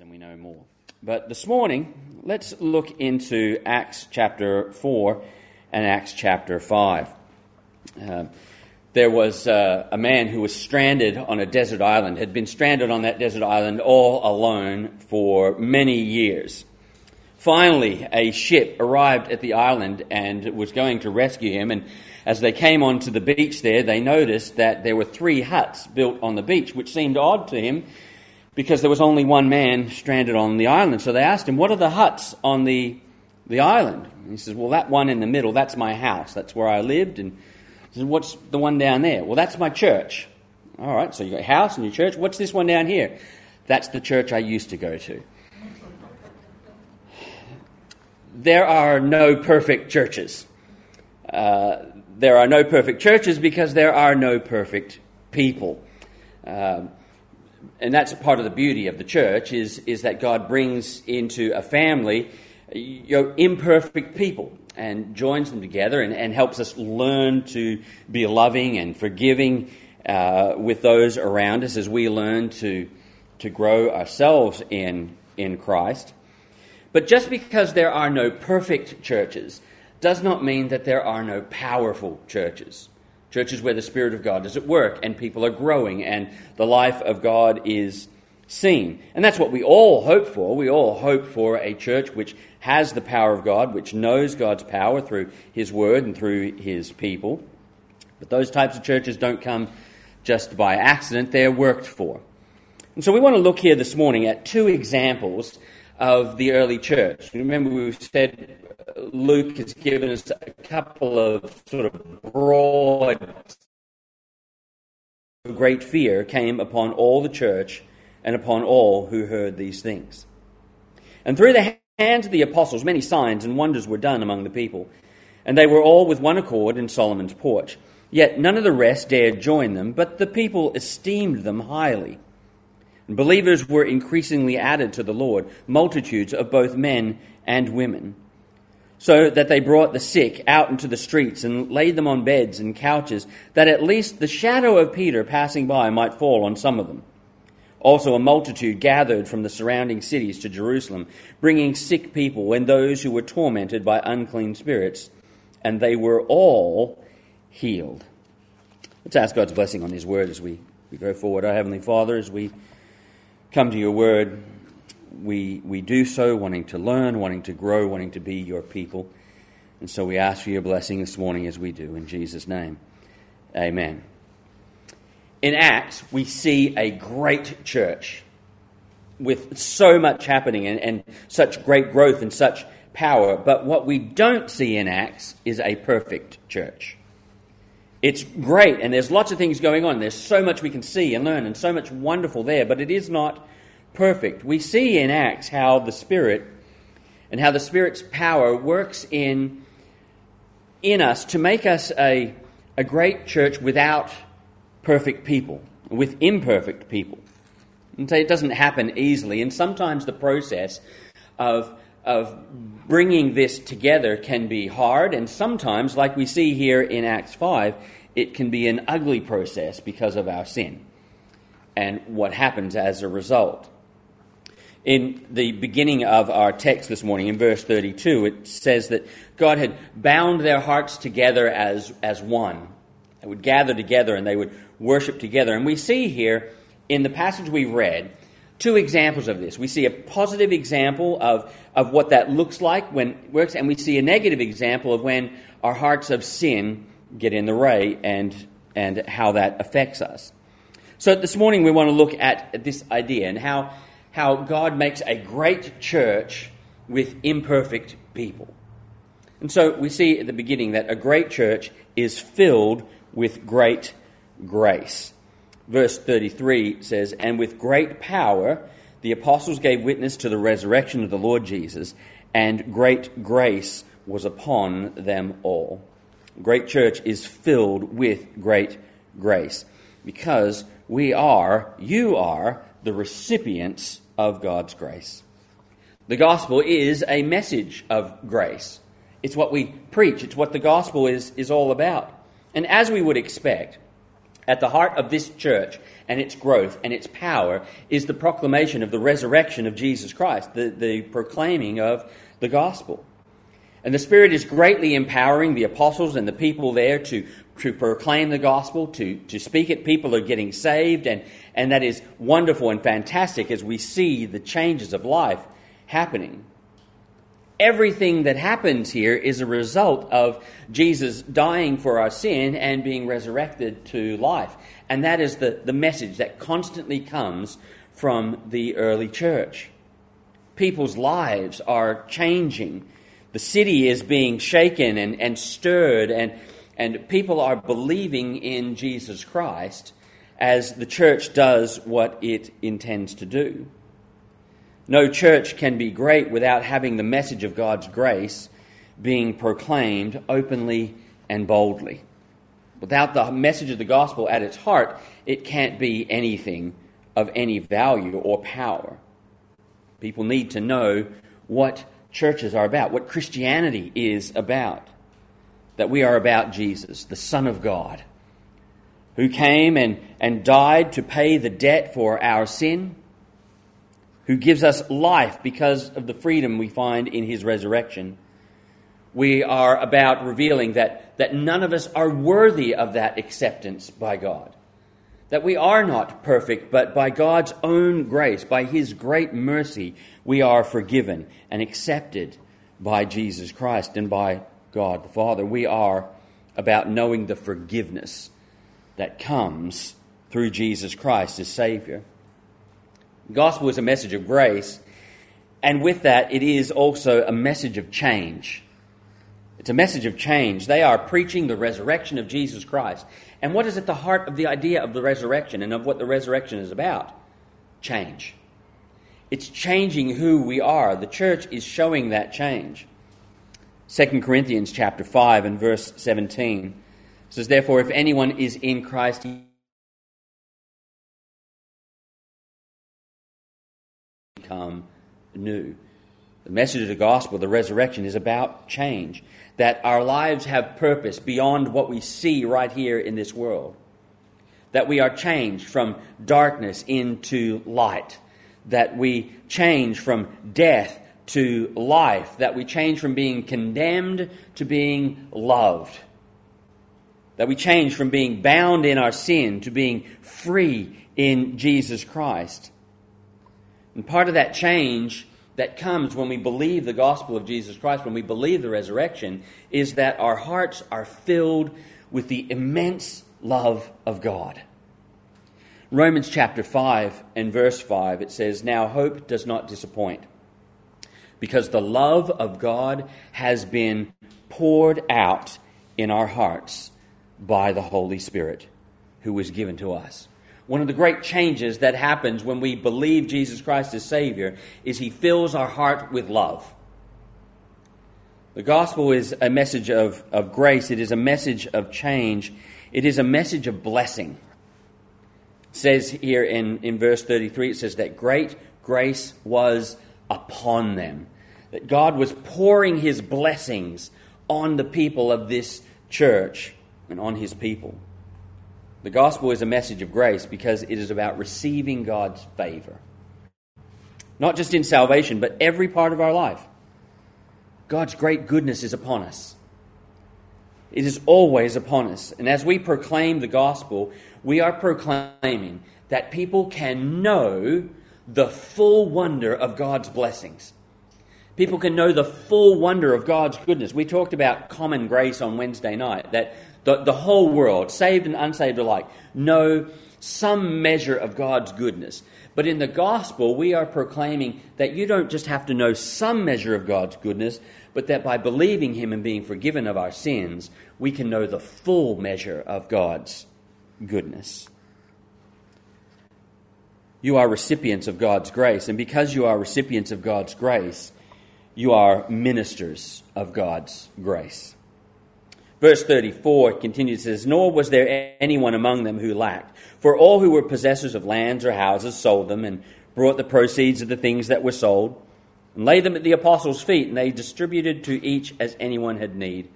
and we know more. But this morning, let's look into Acts chapter 4 and Acts chapter 5. Uh, there was uh, a man who was stranded on a desert island, had been stranded on that desert island all alone for many years. Finally, a ship arrived at the island and was going to rescue him. And as they came onto the beach there, they noticed that there were three huts built on the beach, which seemed odd to him because there was only one man stranded on the island. So they asked him, What are the huts on the, the island? And he says, Well, that one in the middle, that's my house. That's where I lived. And he says, What's the one down there? Well, that's my church. All right, so you got a house and your church. What's this one down here? That's the church I used to go to. There are no perfect churches. Uh, there are no perfect churches because there are no perfect people. Um, and that's part of the beauty of the church is, is that God brings into a family you know, imperfect people and joins them together and, and helps us learn to be loving and forgiving uh, with those around us as we learn to, to grow ourselves in, in Christ. But just because there are no perfect churches does not mean that there are no powerful churches. Churches where the Spirit of God is at work and people are growing and the life of God is seen. And that's what we all hope for. We all hope for a church which has the power of God, which knows God's power through His Word and through His people. But those types of churches don't come just by accident, they're worked for. And so we want to look here this morning at two examples of the early church. Remember, we said Luke has given us a couple of sort of broad. Great fear came upon all the church and upon all who heard these things. And through the hands of the apostles, many signs and wonders were done among the people. And they were all with one accord in Solomon's porch. Yet none of the rest dared join them, but the people esteemed them highly. And believers were increasingly added to the Lord, multitudes of both men and women so that they brought the sick out into the streets and laid them on beds and couches, that at least the shadow of Peter passing by might fall on some of them. Also, a multitude gathered from the surrounding cities to Jerusalem, bringing sick people and those who were tormented by unclean spirits, and they were all healed. Let's ask God's blessing on His word as we, we go forward. Our Heavenly Father, as we come to your word, we, we do so wanting to learn, wanting to grow, wanting to be your people. And so we ask for your blessing this morning as we do. In Jesus' name, amen. In Acts, we see a great church with so much happening and, and such great growth and such power. But what we don't see in Acts is a perfect church. It's great, and there's lots of things going on. There's so much we can see and learn, and so much wonderful there, but it is not perfect. We see in Acts how the Spirit and how the Spirit's power works in, in us to make us a, a great church without perfect people, with imperfect people. And so it doesn't happen easily, and sometimes the process of, of bringing this together can be hard, and sometimes, like we see here in Acts 5, it can be an ugly process because of our sin and what happens as a result in the beginning of our text this morning, in verse 32, it says that God had bound their hearts together as, as one. They would gather together and they would worship together. And we see here in the passage we've read two examples of this. We see a positive example of, of what that looks like when it works, and we see a negative example of when our hearts of sin get in the way and, and how that affects us. So this morning we want to look at this idea and how how God makes a great church with imperfect people. And so we see at the beginning that a great church is filled with great grace. Verse 33 says, And with great power the apostles gave witness to the resurrection of the Lord Jesus, and great grace was upon them all. great church is filled with great grace because we are, you are, the recipients of God's grace. The gospel is a message of grace. It's what we preach, it's what the gospel is, is all about. And as we would expect, At the heart of this church and its growth and its power is the proclamation of the resurrection of Jesus Christ, the, the proclaiming of the gospel. And the Spirit is greatly empowering the apostles and the people there to, to proclaim the gospel, to, to speak it. People are getting saved, and, and that is wonderful and fantastic as we see the changes of life happening everything that happens here is a result of Jesus dying for our sin and being resurrected to life. And that is the, the message that constantly comes from the early church. People's lives are changing. The city is being shaken and, and stirred, and, and people are believing in Jesus Christ as the church does what it intends to do. No church can be great without having the message of God's grace being proclaimed openly and boldly. Without the message of the gospel at its heart, it can't be anything of any value or power. People need to know what churches are about, what Christianity is about. That we are about Jesus, the Son of God, who came and, and died to pay the debt for our sin who gives us life because of the freedom we find in his resurrection. We are about revealing that, that none of us are worthy of that acceptance by God. That we are not perfect, but by God's own grace, by his great mercy, we are forgiven and accepted by Jesus Christ and by God the Father. We are about knowing the forgiveness that comes through Jesus Christ as Savior. Gospel is a message of grace, and with that, it is also a message of change. It's a message of change. They are preaching the resurrection of Jesus Christ. And what is at the heart of the idea of the resurrection and of what the resurrection is about? Change. It's changing who we are. The church is showing that change. 2 Corinthians chapter 5 and verse 17 says, Therefore, if anyone is in Christ, become new. The message of the gospel, the resurrection, is about change. That our lives have purpose beyond what we see right here in this world. That we are changed from darkness into light. That we change from death to life. That we change from being condemned to being loved. That we change from being bound in our sin to being free in Jesus Christ. And part of that change that comes when we believe the gospel of Jesus Christ, when we believe the resurrection, is that our hearts are filled with the immense love of God. Romans chapter 5 and verse 5, it says, Now hope does not disappoint, because the love of God has been poured out in our hearts by the Holy Spirit who was given to us. One of the great changes that happens when we believe Jesus Christ as Savior is He fills our heart with love. The gospel is a message of, of grace, it is a message of change, it is a message of blessing. It says here in, in verse 33, it says that great grace was upon them. That God was pouring His blessings on the people of this church and on His people. The gospel is a message of grace because it is about receiving God's favor. Not just in salvation, but every part of our life. God's great goodness is upon us. It is always upon us. And as we proclaim the gospel, we are proclaiming that people can know the full wonder of God's blessings. People can know the full wonder of God's goodness. We talked about common grace on Wednesday night, that the, the whole world, saved and unsaved alike, know some measure of God's goodness. But in the gospel, we are proclaiming that you don't just have to know some measure of God's goodness, but that by believing Him and being forgiven of our sins, we can know the full measure of God's goodness. You are recipients of God's grace, and because you are recipients of God's grace, you are ministers of God's grace. Verse 34 continues, says, Nor was there anyone among them who lacked. For all who were possessors of lands or houses sold them and brought the proceeds of the things that were sold and laid them at the apostles' feet, and they distributed to each as anyone had need.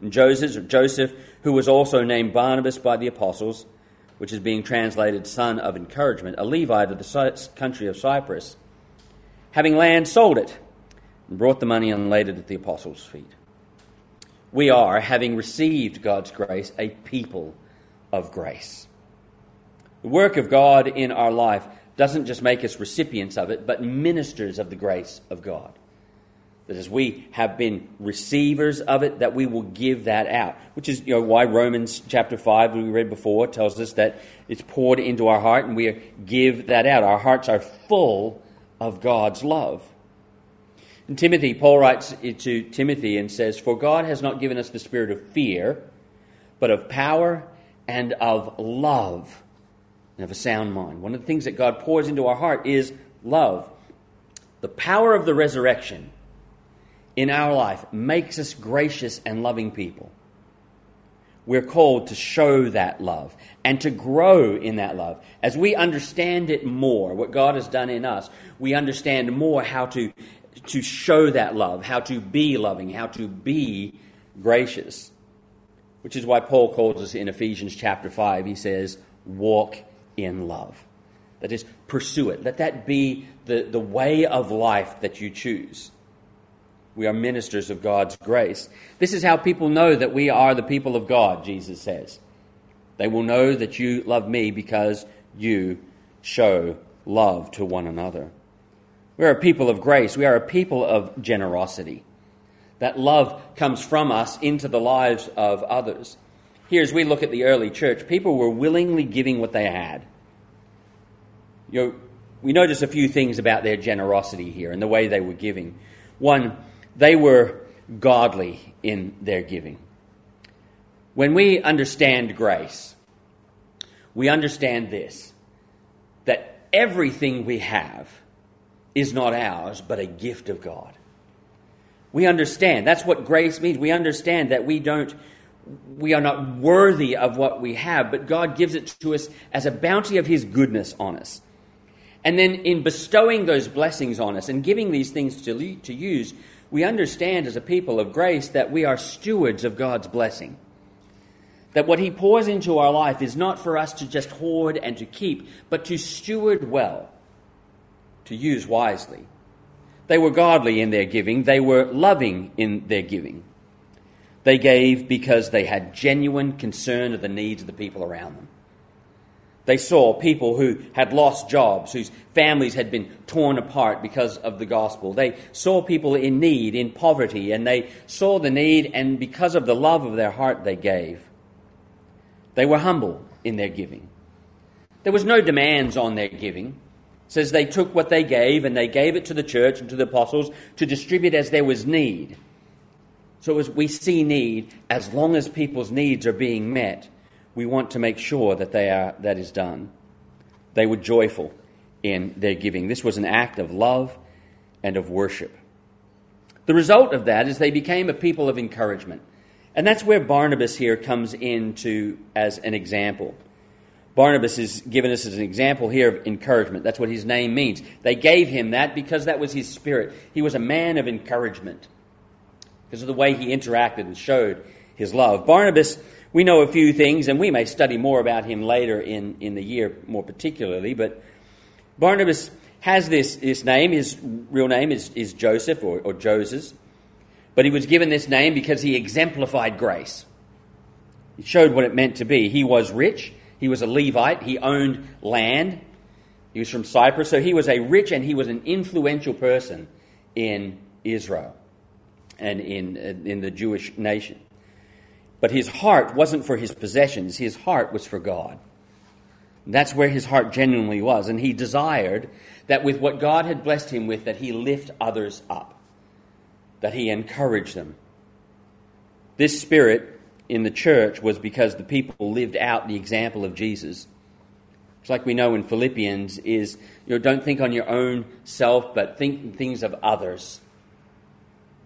And Joseph, Joseph, who was also named Barnabas by the apostles, which is being translated son of encouragement, a Levite of the country of Cyprus, having land, sold it, and brought the money and laid it at the apostles' feet. We are, having received God's grace, a people of grace. The work of God in our life doesn't just make us recipients of it, but ministers of the grace of God. That as we have been receivers of it, that we will give that out. Which is you know, why Romans chapter 5, we read before, tells us that it's poured into our heart and we give that out. Our hearts are full of God's love. In Timothy, Paul writes to Timothy and says, For God has not given us the spirit of fear, but of power and of love and of a sound mind. One of the things that God pours into our heart is love. The power of the resurrection in our life makes us gracious and loving people. We're called to show that love and to grow in that love. As we understand it more, what God has done in us, we understand more how to, to show that love, how to be loving, how to be gracious. Which is why Paul calls us in Ephesians chapter 5, he says, walk in love. That is, pursue it. Let that be the, the way of life that you choose. We are ministers of God's grace. This is how people know that we are the people of God, Jesus says. They will know that you love me because you show love to one another. We are a people of grace. We are a people of generosity. That love comes from us into the lives of others. Here, as we look at the early church, people were willingly giving what they had. You know, we notice a few things about their generosity here and the way they were giving. One, they were godly in their giving. When we understand grace, we understand this that everything we have is not ours, but a gift of God. We understand. That's what grace means. We understand that we don't we are not worthy of what we have, but God gives it to us as a bounty of his goodness on us. And then in bestowing those blessings on us and giving these things to, to use, we understand as a people of grace that we are stewards of God's blessing. That what He pours into our life is not for us to just hoard and to keep, but to steward well, to use wisely. They were godly in their giving, they were loving in their giving. They gave because they had genuine concern of the needs of the people around them. They saw people who had lost jobs, whose families had been torn apart because of the gospel. They saw people in need, in poverty, and they saw the need, and because of the love of their heart, they gave. They were humble in their giving. There was no demands on their giving. Says they took what they gave and they gave it to the church and to the apostles to distribute as there was need. So as we see need, as long as people's needs are being met, we want to make sure that they are, that is done. They were joyful in their giving. This was an act of love and of worship. The result of that is they became a people of encouragement. And that's where Barnabas here comes into as an example. Barnabas is given us as an example here of encouragement. That's what his name means. They gave him that because that was his spirit. He was a man of encouragement because of the way he interacted and showed his love. Barnabas we know a few things, and we may study more about him later in, in the year, more particularly. But Barnabas has this, this name. His real name is, is Joseph or, or Joses. But he was given this name because he exemplified grace. He showed what it meant to be. He was rich. He was a Levite. He owned land. He was from Cyprus. So he was a rich and he was an influential person in Israel and in, in the Jewish nation. But his heart wasn't for his possessions, his heart was for God. That's where his heart genuinely was. And he desired that with what God had blessed him with, that he lift others up, that he encourage them. This spirit in the church was because the people lived out the example of Jesus. It's like we know in Philippians is, you know, don't think on your own self, but think things of others.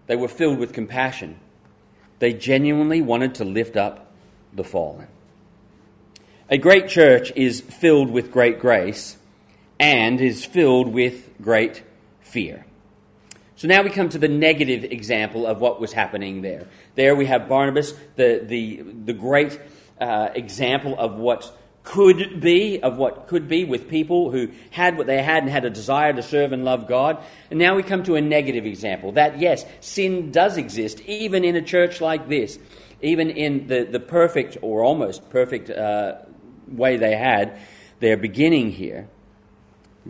They were filled with compassion. They genuinely wanted to lift up the fallen. A great church is filled with great grace and is filled with great fear. So now we come to the negative example of what was happening there. There we have Barnabas, the, the, the great uh, example of what could be, of what could be with people who had what they had and had a desire to serve and love God. And now we come to a negative example that, yes, sin does exist, even in a church like this, even in the, the perfect or almost perfect uh, way they had their beginning here.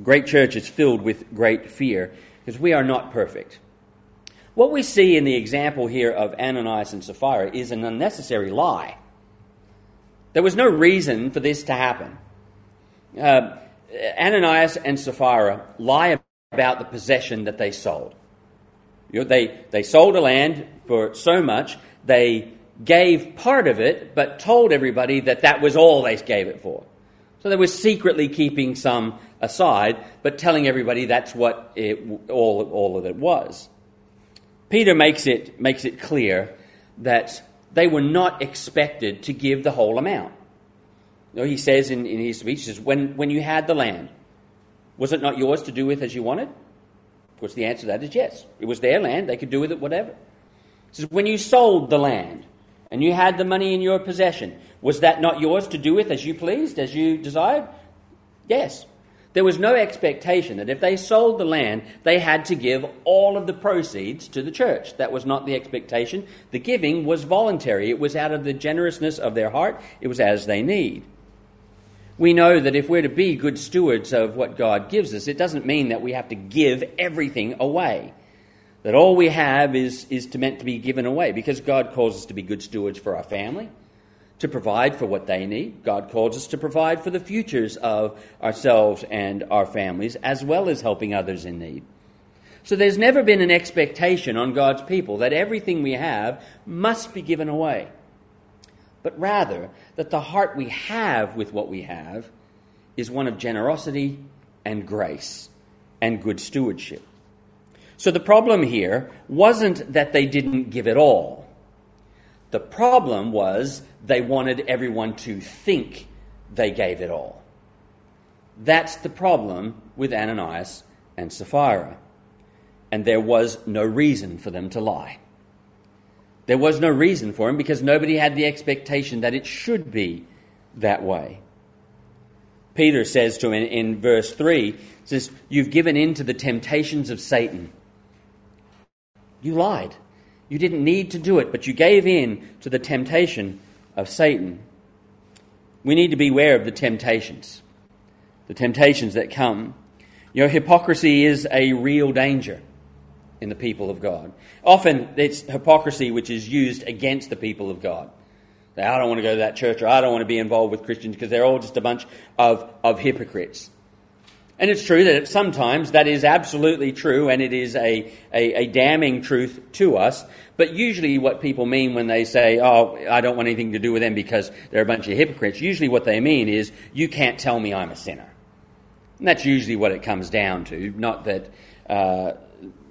Great church is filled with great fear because we are not perfect. What we see in the example here of Ananias and Sapphira is an unnecessary lie. There was no reason for this to happen. Uh, Ananias and Sapphira lie about the possession that they sold. You know, they, they sold a land for so much, they gave part of it, but told everybody that that was all they gave it for. So they were secretly keeping some aside, but telling everybody that's what it, all, all of it was. Peter makes it, makes it clear that they were not expected to give the whole amount. You know, he says in, in his speech, says, when, when you had the land, was it not yours to do with as you wanted? Of course, the answer to that is yes. It was their land, they could do with it whatever. He says, when you sold the land and you had the money in your possession, was that not yours to do with as you pleased, as you desired? Yes. There was no expectation that if they sold the land, they had to give all of the proceeds to the church. That was not the expectation. The giving was voluntary, it was out of the generousness of their heart, it was as they need. We know that if we're to be good stewards of what God gives us, it doesn't mean that we have to give everything away. That all we have is, is to meant to be given away because God calls us to be good stewards for our family to provide for what they need. God calls us to provide for the futures of ourselves and our families, as well as helping others in need. So there's never been an expectation on God's people that everything we have must be given away, but rather that the heart we have with what we have is one of generosity and grace and good stewardship. So the problem here wasn't that they didn't give it all. The problem was they wanted everyone to think they gave it all. That's the problem with Ananias and Sapphira. And there was no reason for them to lie. There was no reason for him because nobody had the expectation that it should be that way. Peter says to him in, in verse 3 says, You've given in to the temptations of Satan. You lied. You didn't need to do it, but you gave in to the temptation of Satan. We need to beware of the temptations, the temptations that come. You know, hypocrisy is a real danger in the people of God. Often it's hypocrisy which is used against the people of God. I don't want to go to that church or I don't want to be involved with Christians because they're all just a bunch of, of hypocrites. And it's true that sometimes that is absolutely true and it is a, a, a, damning truth to us. But usually, what people mean when they say, Oh, I don't want anything to do with them because they're a bunch of hypocrites, usually what they mean is, You can't tell me I'm a sinner. And that's usually what it comes down to. Not that uh,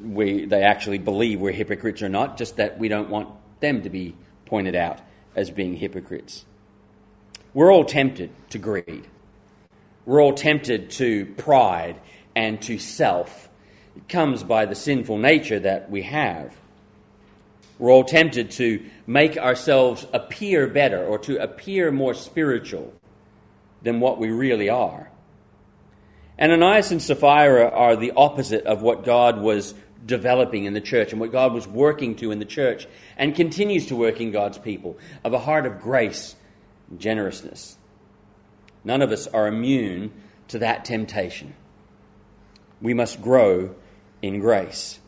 we, they actually believe we're hypocrites or not, just that we don't want them to be pointed out as being hypocrites. We're all tempted to greed. We're all tempted to pride and to self. It comes by the sinful nature that we have. We're all tempted to make ourselves appear better or to appear more spiritual than what we really are. And Ananias and Sapphira are the opposite of what God was developing in the church and what God was working to in the church and continues to work in God's people of a heart of grace and generousness. None of us are immune to that temptation. We must grow in grace.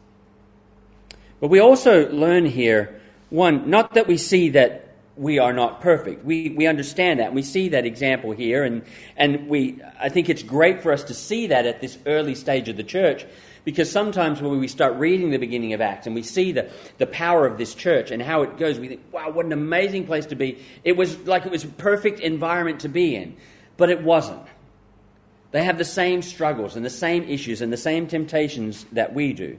But we also learn here one, not that we see that we are not perfect. We, we understand that. We see that example here, and, and we, I think it's great for us to see that at this early stage of the church because sometimes when we start reading the beginning of Acts and we see the, the power of this church and how it goes, we think, wow, what an amazing place to be. It was like it was a perfect environment to be in. But it wasn't. They have the same struggles and the same issues and the same temptations that we do.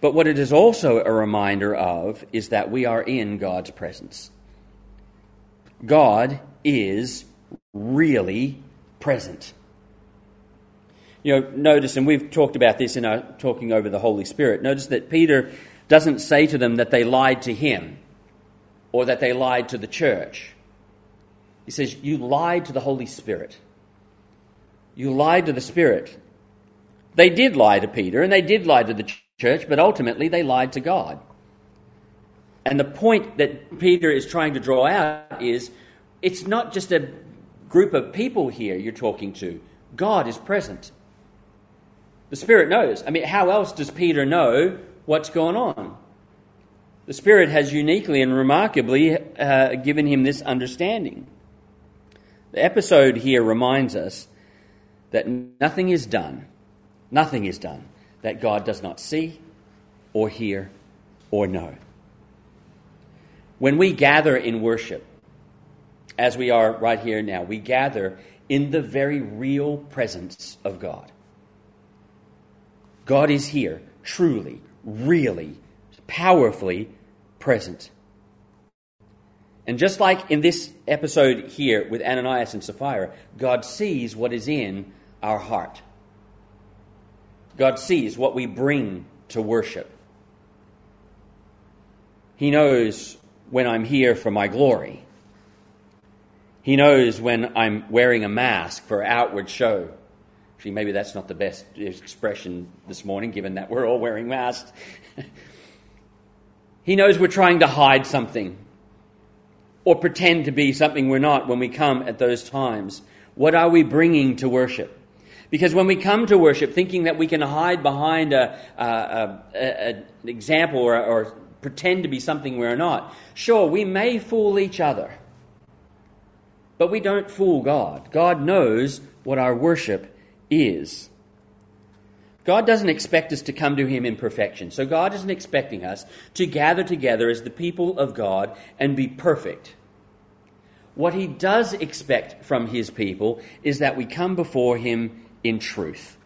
But what it is also a reminder of is that we are in God's presence. God is really present. You know, notice, and we've talked about this in our talking over the Holy Spirit, notice that Peter doesn't say to them that they lied to him or that they lied to the church. He says, You lied to the Holy Spirit. You lied to the Spirit. They did lie to Peter and they did lie to the church, but ultimately they lied to God. And the point that Peter is trying to draw out is it's not just a group of people here you're talking to, God is present. The Spirit knows. I mean, how else does Peter know what's going on? The Spirit has uniquely and remarkably uh, given him this understanding. The episode here reminds us that nothing is done, nothing is done that God does not see or hear or know. When we gather in worship, as we are right here now, we gather in the very real presence of God. God is here, truly, really, powerfully present. And just like in this episode here with Ananias and Sapphira, God sees what is in our heart. God sees what we bring to worship. He knows when I'm here for my glory. He knows when I'm wearing a mask for outward show. Actually, maybe that's not the best expression this morning, given that we're all wearing masks. he knows we're trying to hide something or pretend to be something we're not when we come at those times. What are we bringing to worship? Because when we come to worship thinking that we can hide behind a, an example or, or pretend to be something we're not, sure, we may fool each other. But we don't fool God. God knows what our worship is. God doesn't expect us to come to Him in perfection. So God isn't expecting us to gather together as the people of God and be perfect. What He does expect from His people is that we come before Him in truth.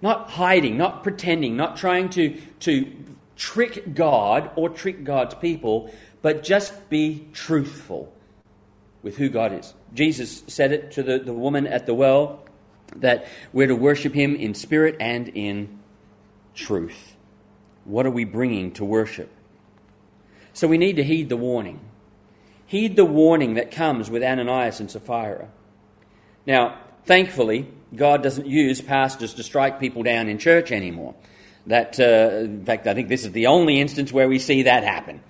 Not hiding, not pretending, not trying to, to trick God or trick God's people, but just be truthful with who God is. Jesus said it to the, the woman at the well that we're to worship him in spirit and in truth. What are we bringing to worship? So we need to heed the warning. Heed the warning that comes with Ananias and Sapphira. Now, thankfully, God doesn't use pastors to strike people down in church anymore. That, uh, in fact, I think this is the only instance where we see that happen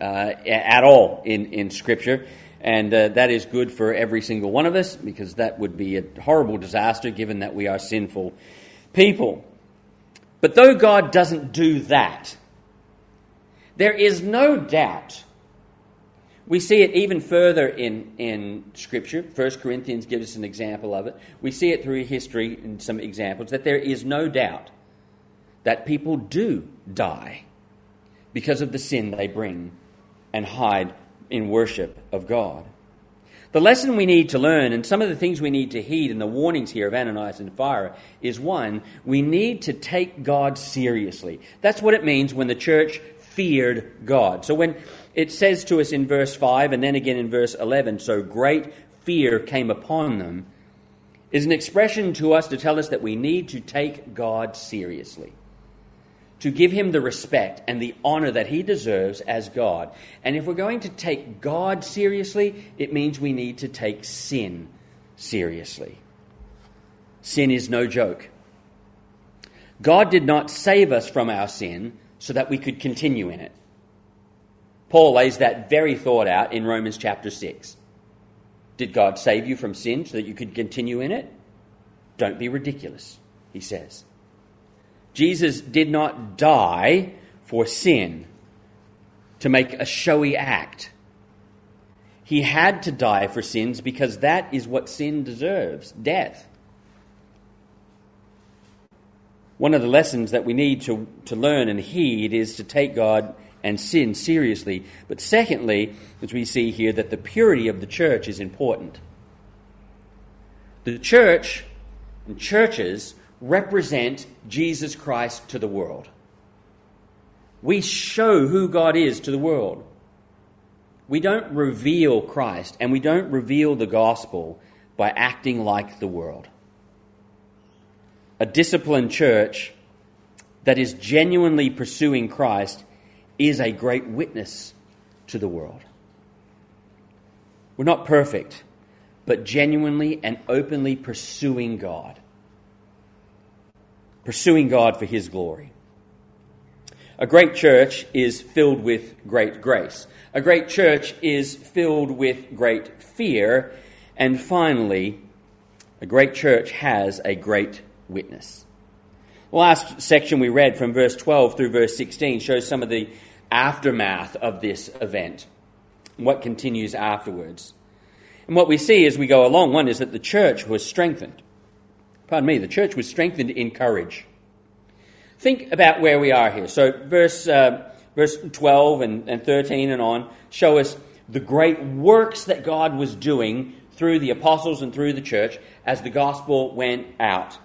uh, at all in, in Scripture. And uh, that is good for every single one of us because that would be a horrible disaster given that we are sinful people. But though God doesn't do that, there is no doubt. We see it even further in, in Scripture. 1 Corinthians gives us an example of it. We see it through history in some examples that there is no doubt that people do die because of the sin they bring and hide in worship of God. The lesson we need to learn, and some of the things we need to heed in the warnings here of Ananias and Sapphira, is one, we need to take God seriously. That's what it means when the church feared God. So when it says to us in verse 5 and then again in verse 11, so great fear came upon them, is an expression to us to tell us that we need to take God seriously to give him the respect and the honor that he deserves as God. And if we're going to take God seriously, it means we need to take sin seriously. Sin is no joke. God did not save us from our sin so that we could continue in it. Paul lays that very thought out in Romans chapter 6. Did God save you from sin so that you could continue in it? Don't be ridiculous, he says. Jesus did not die for sin to make a showy act. He had to die for sins because that is what sin deserves death. One of the lessons that we need to, to learn and heed is to take God and sin seriously. But secondly, as we see here, that the purity of the church is important. The church and churches represent Jesus Christ to the world. We show who God is to the world. We don't reveal Christ and we don't reveal the gospel by acting like the world. A disciplined church that is genuinely pursuing Christ is a great witness to the world. We're not perfect, but genuinely and openly pursuing God. Pursuing God for His glory. A great church is filled with great grace. A great church is filled with great fear. And finally, a great church has a great witness. The last section we read from verse 12 through verse 16 shows some of the aftermath of this event, what continues afterwards. And what we see as we go along, one is that the church was strengthened. Pardon me, the church was strengthened in courage. Think about where we are here. So, verse, uh, verse 12 and, and 13 and on show us the great works that God was doing through the apostles and through the church as the gospel went out.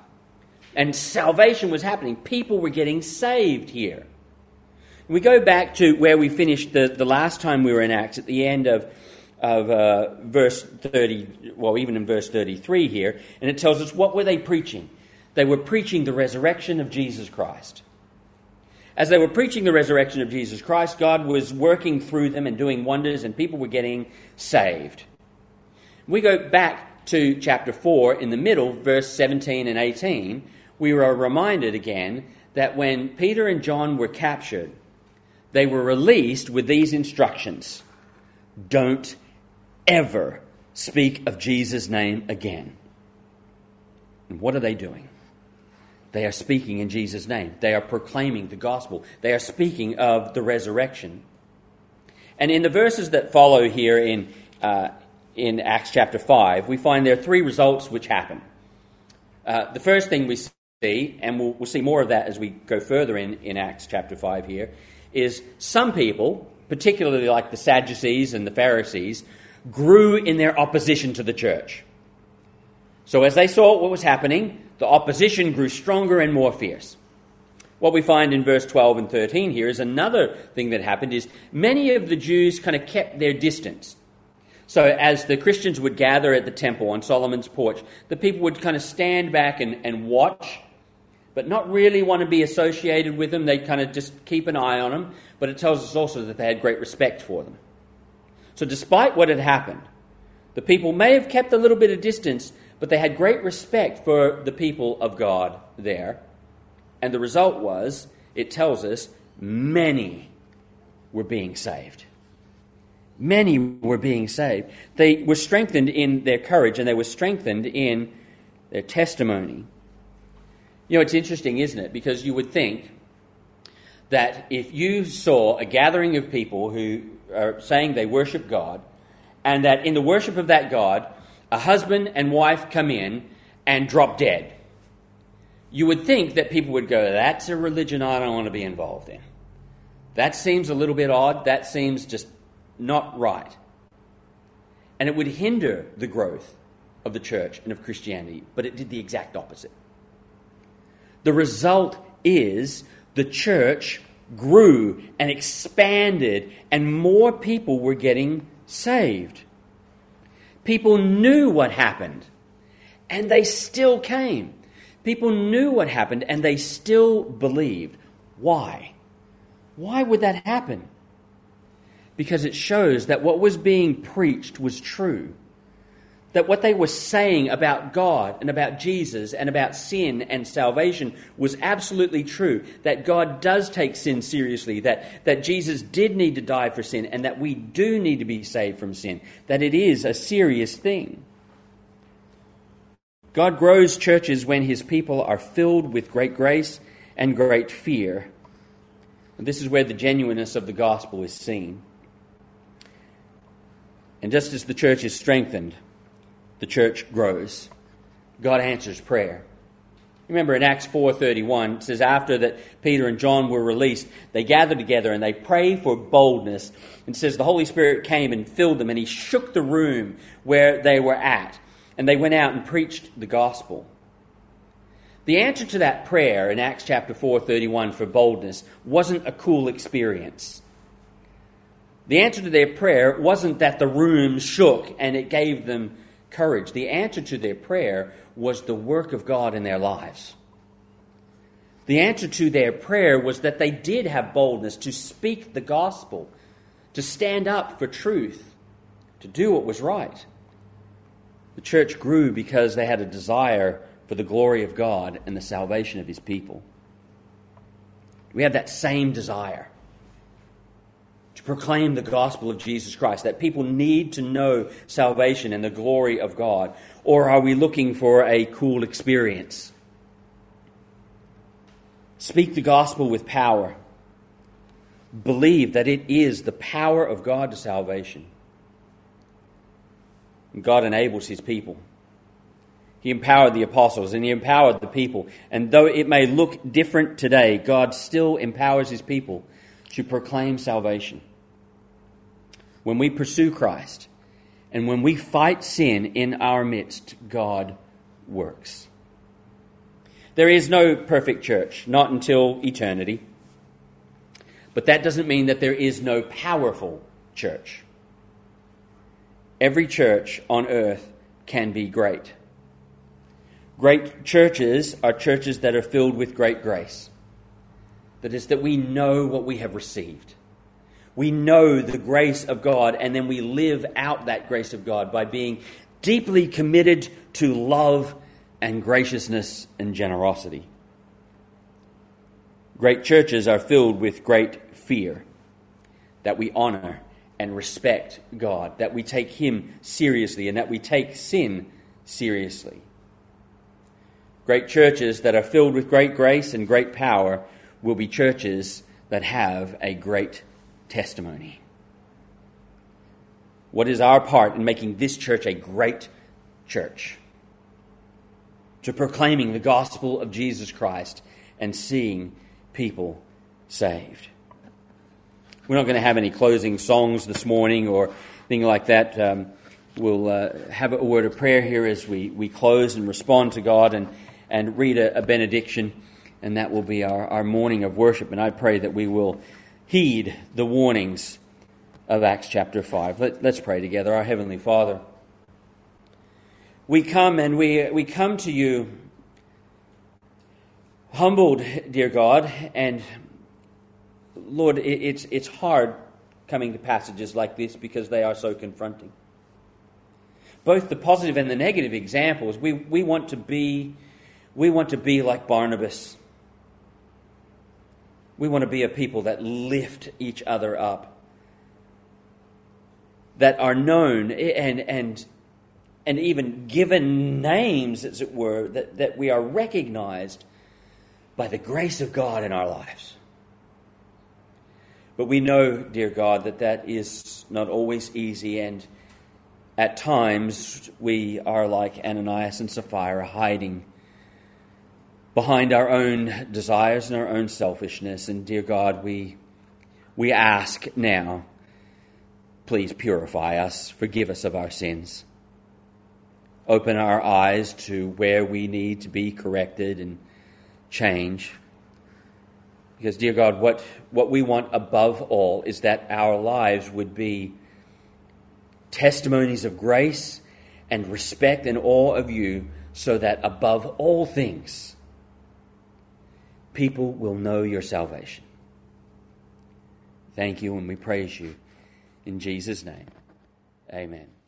And salvation was happening. People were getting saved here. We go back to where we finished the, the last time we were in Acts, at the end of, of uh, verse 30, well, even in verse 33 here, and it tells us what were they preaching? They were preaching the resurrection of Jesus Christ. As they were preaching the resurrection of Jesus Christ, God was working through them and doing wonders, and people were getting saved. We go back to chapter 4 in the middle, verse 17 and 18. We are reminded again that when Peter and John were captured, they were released with these instructions Don't ever speak of Jesus' name again. And what are they doing? They are speaking in Jesus' name. They are proclaiming the gospel. They are speaking of the resurrection. And in the verses that follow here in, uh, in Acts chapter 5, we find there are three results which happen. Uh, the first thing we see, and we'll, we'll see more of that as we go further in, in Acts chapter 5 here, is some people, particularly like the Sadducees and the Pharisees, grew in their opposition to the church. So as they saw what was happening, the opposition grew stronger and more fierce. What we find in verse 12 and 13 here is another thing that happened is many of the Jews kind of kept their distance. So as the Christians would gather at the temple on Solomon's porch, the people would kind of stand back and, and watch, but not really want to be associated with them. They'd kind of just keep an eye on them. But it tells us also that they had great respect for them. So despite what had happened, the people may have kept a little bit of distance, but they had great respect for the people of God there. And the result was, it tells us, many were being saved. Many were being saved. They were strengthened in their courage and they were strengthened in their testimony. You know, it's interesting, isn't it? Because you would think that if you saw a gathering of people who are saying they worship God, and that in the worship of that God, a husband and wife come in and drop dead. You would think that people would go, That's a religion I don't want to be involved in. That seems a little bit odd. That seems just not right. And it would hinder the growth of the church and of Christianity, but it did the exact opposite. The result is the church grew and expanded, and more people were getting saved. People knew what happened, and they still came. People knew what happened, and they still believed. Why? Why would that happen? Because it shows that what was being preached was true that what they were saying about God and about Jesus and about sin and salvation was absolutely true. That God does take sin seriously, that, that Jesus did need to die for sin, and that we do need to be saved from sin, that it is a serious thing. God grows churches when his people are filled with great grace and great fear. And this is where the genuineness of the gospel is seen. And just as the church is strengthened, the church grows. God answers prayer. Remember in Acts 4:31 it says after that Peter and John were released they gathered together and they prayed for boldness and says the Holy Spirit came and filled them and he shook the room where they were at and they went out and preached the gospel. The answer to that prayer in Acts chapter 4:31 for boldness wasn't a cool experience. The answer to their prayer wasn't that the room shook and it gave them courage. The answer to their prayer was the work of God in their lives. The answer to their prayer was that they did have boldness to speak the gospel, to stand up for truth, to do what was right. The church grew because they had a desire for the glory of God and the salvation of his people. We have that same desire to proclaim the gospel of Jesus Christ, that people need to know salvation and the glory of God? Or are we looking for a cool experience? Speak the gospel with power. Believe that it is the power of God to salvation. God enables his people. He empowered the apostles and he empowered the people. And though it may look different today, God still empowers his people to proclaim salvation. When we pursue Christ and when we fight sin in our midst, God works. There is no perfect church, not until eternity. But that doesn't mean that there is no powerful church. Every church on earth can be great. Great churches are churches that are filled with great grace. That is, that we know what we have received. We know the grace of God, and then we live out that grace of God by being deeply committed to love and graciousness and generosity. Great churches are filled with great fear that we honor and respect God, that we take Him seriously, and that we take sin seriously. Great churches that are filled with great grace and great power will be churches that have a great testimony. What is our part in making this church a great church? To proclaiming the gospel of Jesus Christ and seeing people saved. We're not going to have any closing songs this morning or anything like that. Um, we'll uh, have a word of prayer here as we, we close and respond to God and, and read a, a benediction, and that will be our, our morning of worship. And I pray that we will heed the warnings of Acts chapter 5. Let, let's pray together. Our Heavenly Father, we come and we, we come to you humbled, dear God, and Lord, it's, it's hard coming to passages like this because they are so confronting. Both the positive and the negative examples, we, we, want, to be, we want to be like Barnabas. We want to be a people that lift each other up, that are known and, and, and even given names, as it were, that, that we are recognized by the grace of God in our lives. But we know, dear God, that that is not always easy, and at times we are like Ananias and Sapphira, hiding behind our own desires and our own selfishness. And dear God, we, we ask now, please purify us, forgive us of our sins. Open our eyes to where we need to be corrected and change. Because, dear God, what, what we want above all is that our lives would be testimonies of grace and respect and awe of you, so that above all things, people will know your salvation. Thank you, and we praise you. In Jesus' name, amen.